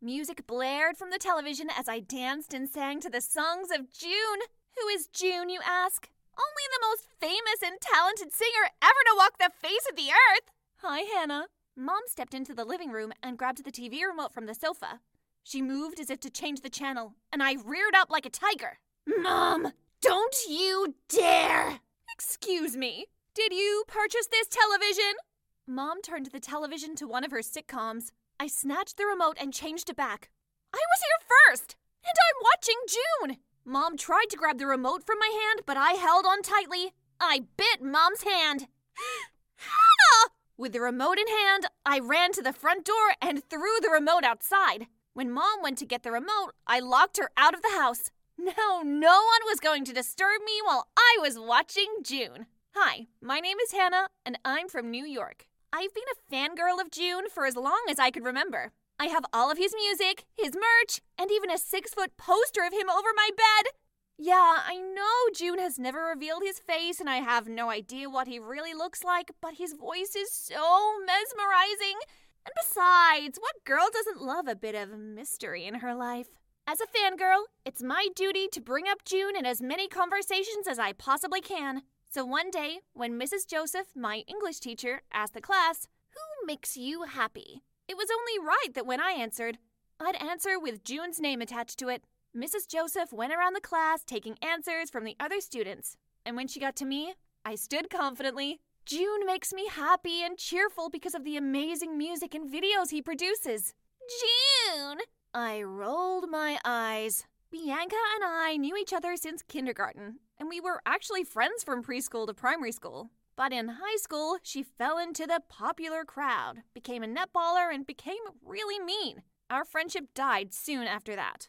Music blared from the television as I danced and sang to the songs of June. Who is June, you ask? Only the most famous and talented singer ever to walk the face of the earth. Hi, Hanna. Mom stepped into the living room and grabbed the TV remote from the sofa. She moved as if to change the channel, and I reared up like a tiger. Mom, don't you dare! Excuse me, did you purchase this television? Mom turned the television to one of her sitcoms. I snatched the remote and changed it back. I was here first! And I'm watching June! Mom tried to grab the remote from my hand, but I held on tightly. I bit Mom's hand. Hanna! With the remote in hand, I ran to the front door and threw the remote outside. When Mom went to get the remote, I locked her out of the house. Now, no one was going to disturb me while I was watching June. Hi, my name is Hanna, and I'm from New York. I've been a fangirl of June for as long as I could remember. I have all of his music, his merch, and even a six foot poster of him over my bed. Yeah, I know June has never revealed his face, and I have no idea what he really looks like, but his voice is so mesmerizing. And besides, what girl doesn't love a bit of mystery in her life? As a fangirl, it's my duty to bring up June in as many conversations as I possibly can. So one day, when Mrs. Joseph, my English teacher, asked the class, Who makes you happy? It was only right that when I answered, I'd answer with June's name attached to it. Mrs. Joseph went around the class taking answers from the other students. And when she got to me, I stood confidently. June makes me happy and cheerful because of the amazing music and videos he produces. June! I rolled my eyes. Bianca and I knew each other since kindergarten, and we were actually friends from preschool to primary school. But in high school, she fell into the popular crowd, became a netballer, and became really mean. Our friendship died soon after that.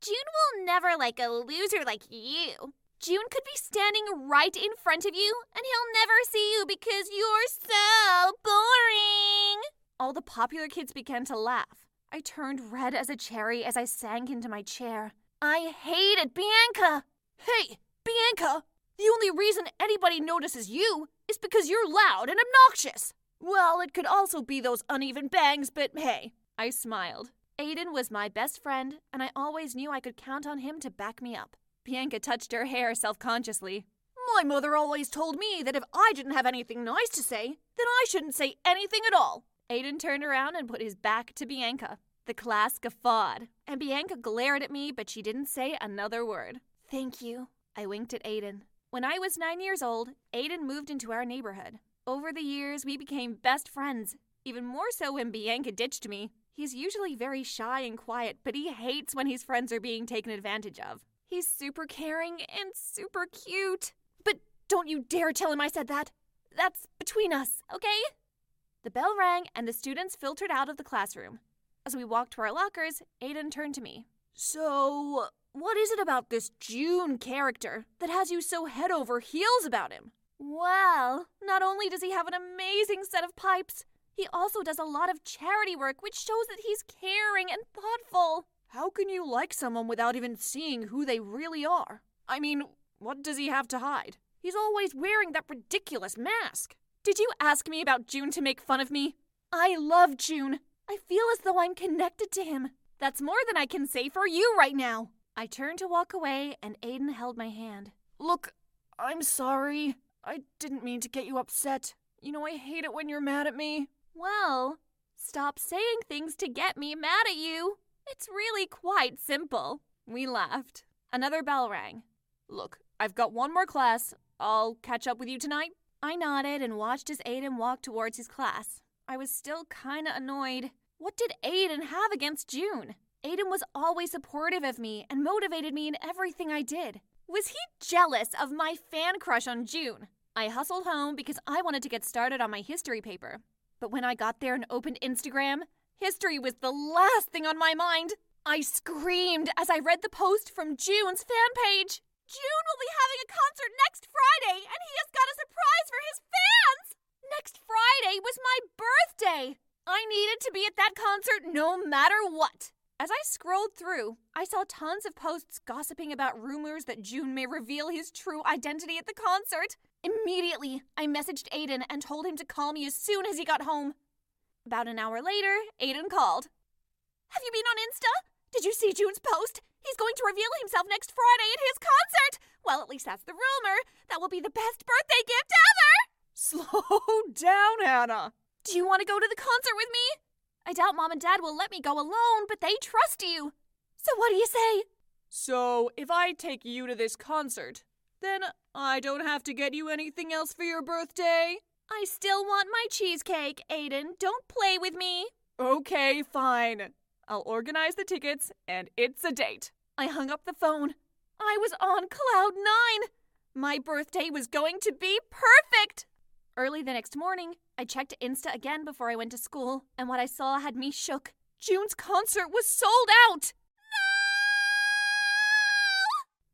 June will never like a loser like you. June could be standing right in front of you, and he'll never see you because you're so boring. All the popular kids began to laugh. I turned red as a cherry as I sank into my chair. I hated Bianca. Hey, Bianca, the only reason anybody notices you is because you're loud and obnoxious. Well, it could also be those uneven bangs, but hey, I smiled. Aiden was my best friend, and I always knew I could count on him to back me up. Bianca touched her hair self consciously. My mother always told me that if I didn't have anything nice to say, then I shouldn't say anything at all. Aiden turned around and put his back to Bianca. The class guffawed, and Bianca glared at me, but she didn't say another word. Thank you. I winked at Aiden. When I was nine years old, Aiden moved into our neighborhood. Over the years, we became best friends, even more so when Bianca ditched me. He's usually very shy and quiet, but he hates when his friends are being taken advantage of. He's super caring and super cute. But don't you dare tell him I said that. That's between us, okay? The bell rang and the students filtered out of the classroom. As we walked to our lockers, Aiden turned to me. So, what is it about this June character that has you so head over heels about him? Well, not only does he have an amazing set of pipes, he also does a lot of charity work, which shows that he's caring and thoughtful. How can you like someone without even seeing who they really are? I mean, what does he have to hide? He's always wearing that ridiculous mask. Did you ask me about June to make fun of me? I love June. I feel as though I'm connected to him. That's more than I can say for you right now. I turned to walk away, and Aiden held my hand. Look, I'm sorry. I didn't mean to get you upset. You know, I hate it when you're mad at me. Well, stop saying things to get me mad at you. It's really quite simple. We laughed. Another bell rang. Look, I've got one more class. I'll catch up with you tonight. I nodded and watched as Aiden walked towards his class. I was still kinda annoyed. What did Aiden have against June? Aiden was always supportive of me and motivated me in everything I did. Was he jealous of my fan crush on June? I hustled home because I wanted to get started on my history paper. But when I got there and opened Instagram, history was the last thing on my mind. I screamed as I read the post from June's fan page. June will be having a concert next Friday, and he has got a surprise for his fans! Next Friday was my birthday! I needed to be at that concert no matter what. As I scrolled through, I saw tons of posts gossiping about rumors that June may reveal his true identity at the concert. Immediately, I messaged Aiden and told him to call me as soon as he got home. About an hour later, Aiden called. Have you been on Insta? Did you see June's post? He's going to reveal himself next Friday at his concert! Well, at least that's the rumor. That will be the best birthday gift ever! Slow down, Hanna. Do you want to go to the concert with me? I doubt mom and dad will let me go alone, but they trust you. So what do you say? So, if I take you to this concert, then I don't have to get you anything else for your birthday? I still want my cheesecake, Aiden. Don't play with me. Okay, fine. I'll organize the tickets, and it's a date. I hung up the phone. I was on cloud nine. My birthday was going to be perfect. Early the next morning, I checked Insta again before I went to school, and what I saw had me shook. June's concert was sold out!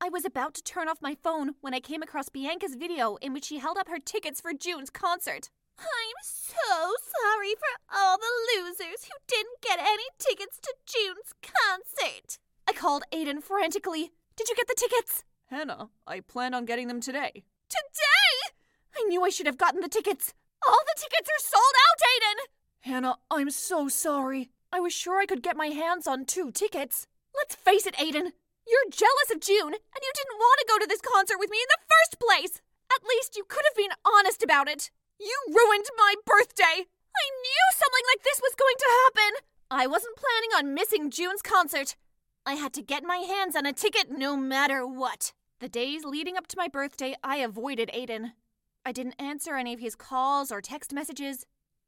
No! I was about to turn off my phone when I came across Bianca's video in which she held up her tickets for June's concert. I'm so sorry for all the losers who didn't get any tickets to June's concert. I called Aiden frantically. Did you get the tickets? Hanna, I plan on getting them today. Today? I knew I should have gotten the tickets. All the tickets are sold out, Aiden! Hanna, I'm so sorry. I was sure I could get my hands on two tickets. Let's face it, Aiden. You're jealous of June, and you didn't want to go to this concert with me in the first place. At least you could have been honest about it. You ruined my birthday. I knew something like this was going to happen. I wasn't planning on missing June's concert. I had to get my hands on a ticket no matter what. The days leading up to my birthday, I avoided Aiden. I didn't answer any of his calls or text messages.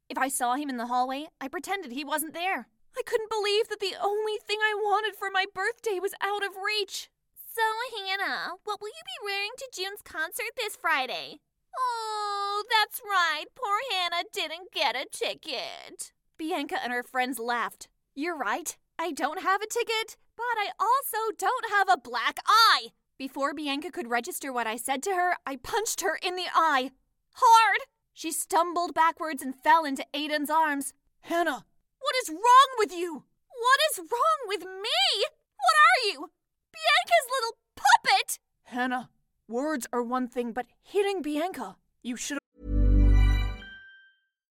If I saw him in the hallway, I pretended he wasn't there. I couldn't believe that the only thing I wanted for my birthday was out of reach. So, Hanna, what will you be wearing to June's concert this Friday? Oh, that's right. Poor Hanna didn't get a ticket. Bianca and her friends laughed. You're right. I don't have a ticket, but I also don't have a black eye. Before Bianca could register what I said to her, I punched her in the eye. Hard! She stumbled backwards and fell into Aiden's arms. Hanna! What is wrong with you? What is wrong with me? What are you? Bianca's little puppet! Hanna, words are one thing, but hitting Bianca, you should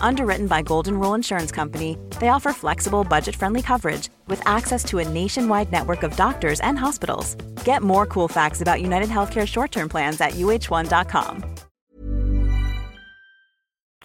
Underwritten by Golden Rule Insurance Company, they offer flexible, budget friendly coverage with access to a nationwide network of doctors and hospitals. Get more cool facts about United Healthcare short term plans at uhone.com.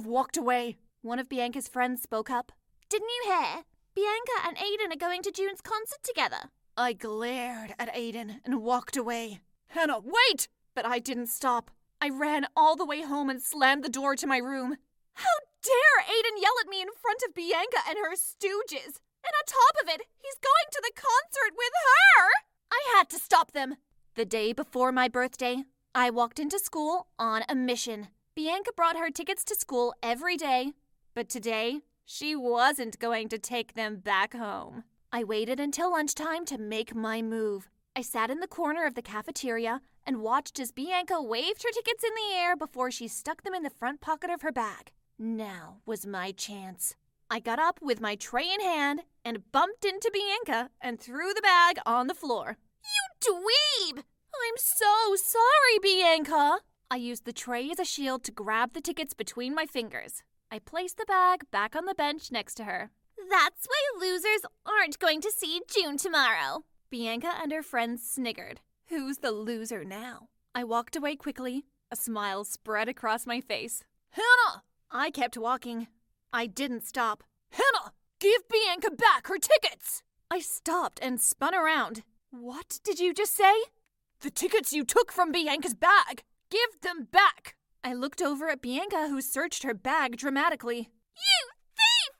Walked away. One of Bianca's friends spoke up. Didn't you hear? Bianca and Aiden are going to June's concert together. I glared at Aiden and walked away. Hanna, wait! But I didn't stop. I ran all the way home and slammed the door to my room. How dare Aiden yell at me in front of Bianca and her stooges? And on top of it, he's going to the concert with her! I had to stop them. The day before my birthday, I walked into school on a mission. Bianca brought her tickets to school every day, but today she wasn't going to take them back home. I waited until lunchtime to make my move. I sat in the corner of the cafeteria and watched as Bianca waved her tickets in the air before she stuck them in the front pocket of her bag. Now was my chance. I got up with my tray in hand and bumped into Bianca and threw the bag on the floor. You dweeb! I'm so sorry, Bianca! I used the tray as a shield to grab the tickets between my fingers. I placed the bag back on the bench next to her. That's why losers aren't going to see June tomorrow. Bianca and her friends sniggered. Who's the loser now? I walked away quickly. A smile spread across my face. Hanna! I kept walking. I didn't stop. Hanna! Give Bianca back her tickets! I stopped and spun around. What did you just say? The tickets you took from Bianca's bag! Give them back! I looked over at Bianca, who searched her bag dramatically. You thief!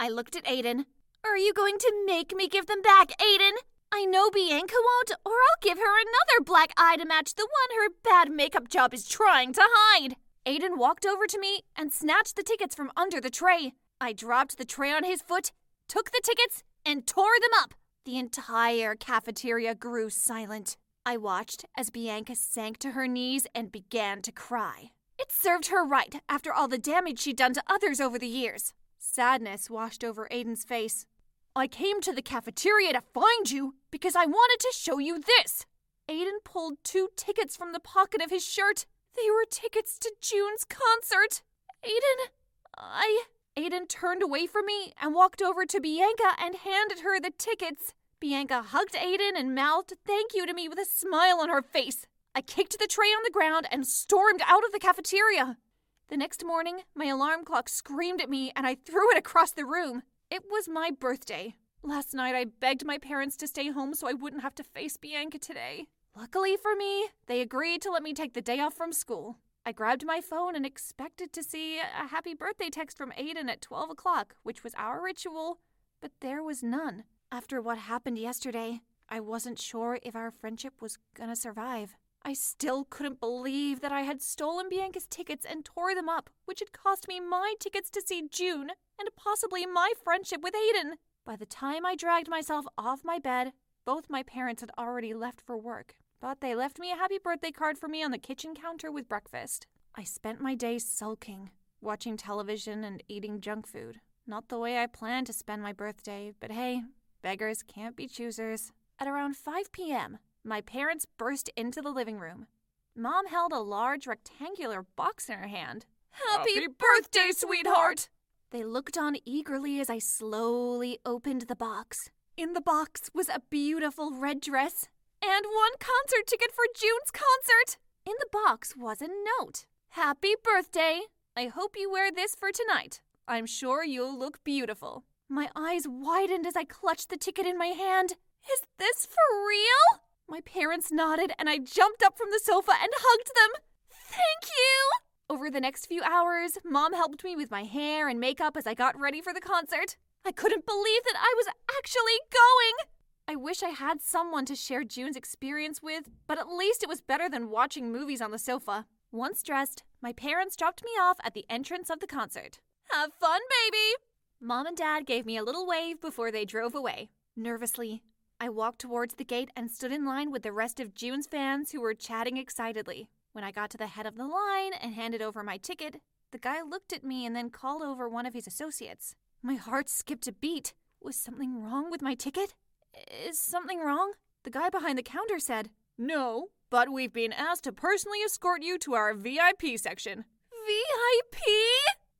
I looked at Aiden. Are you going to make me give them back, Aiden? I know Bianca won't, or I'll give her another black eye to match the one her bad makeup job is trying to hide. Aiden walked over to me and snatched the tickets from under the tray. I dropped the tray on his foot, took the tickets, and tore them up. The entire cafeteria grew silent. I watched as Bianca sank to her knees and began to cry. It served her right after all the damage she'd done to others over the years. Sadness washed over Aiden's face. I came to the cafeteria to find you because I wanted to show you this. Aiden pulled two tickets from the pocket of his shirt. They were tickets to June's concert. Aiden, I. Aiden turned away from me and walked over to Bianca and handed her the tickets. Bianca hugged Aiden and mouthed thank you to me with a smile on her face. I kicked the tray on the ground and stormed out of the cafeteria. The next morning, my alarm clock screamed at me and I threw it across the room. It was my birthday. Last night, I begged my parents to stay home so I wouldn't have to face Bianca today. Luckily for me, they agreed to let me take the day off from school. I grabbed my phone and expected to see a happy birthday text from Aiden at 12 o'clock, which was our ritual, but there was none. After what happened yesterday, I wasn't sure if our friendship was gonna survive. I still couldn't believe that I had stolen Bianca's tickets and tore them up, which had cost me my tickets to see June and possibly my friendship with Aiden. By the time I dragged myself off my bed, both my parents had already left for work, but they left me a happy birthday card for me on the kitchen counter with breakfast. I spent my day sulking, watching television and eating junk food. Not the way I planned to spend my birthday, but hey, Beggars can't be choosers. At around 5 p.m., my parents burst into the living room. Mom held a large rectangular box in her hand. Happy, Happy birthday, sweetheart! They looked on eagerly as I slowly opened the box. In the box was a beautiful red dress and one concert ticket for June's concert. In the box was a note. Happy birthday! I hope you wear this for tonight. I'm sure you'll look beautiful. My eyes widened as I clutched the ticket in my hand. Is this for real? My parents nodded and I jumped up from the sofa and hugged them. Thank you! Over the next few hours, Mom helped me with my hair and makeup as I got ready for the concert. I couldn't believe that I was actually going! I wish I had someone to share June's experience with, but at least it was better than watching movies on the sofa. Once dressed, my parents dropped me off at the entrance of the concert. Have fun, baby! Mom and Dad gave me a little wave before they drove away. Nervously, I walked towards the gate and stood in line with the rest of June's fans who were chatting excitedly. When I got to the head of the line and handed over my ticket, the guy looked at me and then called over one of his associates. My heart skipped a beat. Was something wrong with my ticket? Is something wrong? The guy behind the counter said, No, but we've been asked to personally escort you to our VIP section. VIP?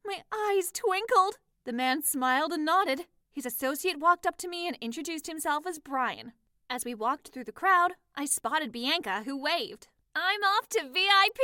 My eyes twinkled. The man smiled and nodded. His associate walked up to me and introduced himself as Brian. As we walked through the crowd, I spotted Bianca, who waved. I'm off to VIP!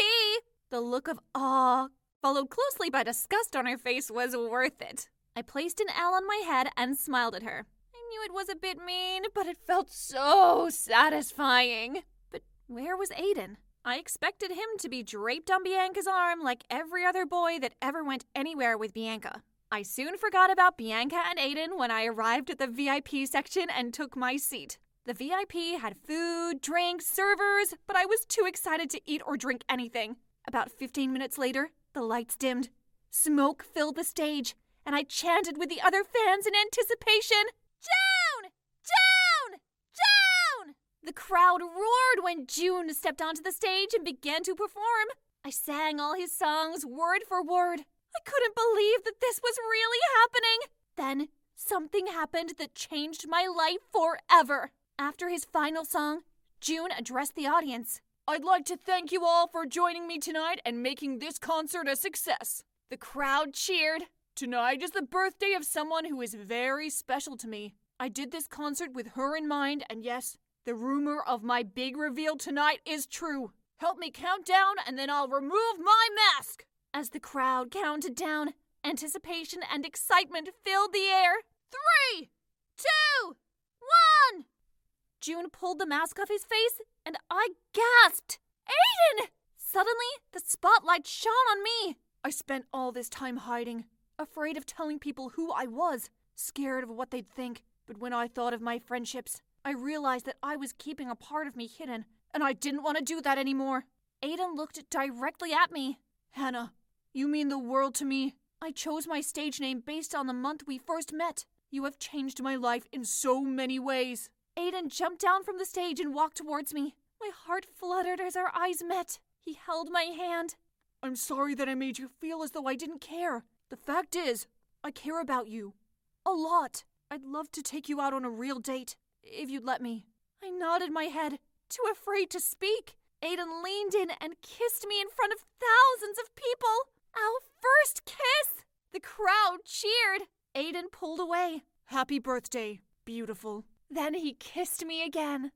The look of awe, followed closely by disgust on her face, was worth it. I placed an L on my head and smiled at her. Knew it was a bit mean, but it felt so satisfying. But where was Aiden? I expected him to be draped on Bianca's arm like every other boy that ever went anywhere with Bianca. I soon forgot about Bianca and Aiden when I arrived at the VIP section and took my seat. The VIP had food, drinks, servers, but I was too excited to eat or drink anything. About 15 minutes later, the lights dimmed. Smoke filled the stage, and I chanted with the other fans in anticipation June! June! June! The crowd roared when June stepped onto the stage and began to perform. I sang all his songs word for word. I couldn't believe that this was really happening. Then something happened that changed my life forever. After his final song, June addressed the audience. I'd like to thank you all for joining me tonight and making this concert a success. The crowd cheered. Tonight is the birthday of someone who is very special to me. I did this concert with her in mind, and yes, the rumor of my big reveal tonight is true. Help me count down, and then I'll remove my mask. As the crowd counted down, anticipation and excitement filled the air. Three, two, one. June pulled the mask off his face, and I gasped. Aiden! Suddenly, the spotlight shone on me. I spent all this time hiding, afraid of telling people who I was, scared of what they'd think. But when I thought of my friendships, I realized that I was keeping a part of me hidden, and I didn't want to do that anymore. Aiden looked directly at me. Hanna, you mean the world to me. I chose my stage name based on the month we first met. You have changed my life in so many ways. Aiden jumped down from the stage and walked towards me. My heart fluttered as our eyes met. He held my hand. I'm sorry that I made you feel as though I didn't care. The fact is, I care about you. A lot. I'd love to take you out on a real date, if you'd let me. I nodded my head, too afraid to speak. Aiden leaned in and kissed me in front of thousands of people. Our first kiss! The crowd cheered. Aiden pulled away. Happy birthday, beautiful. Then he kissed me again.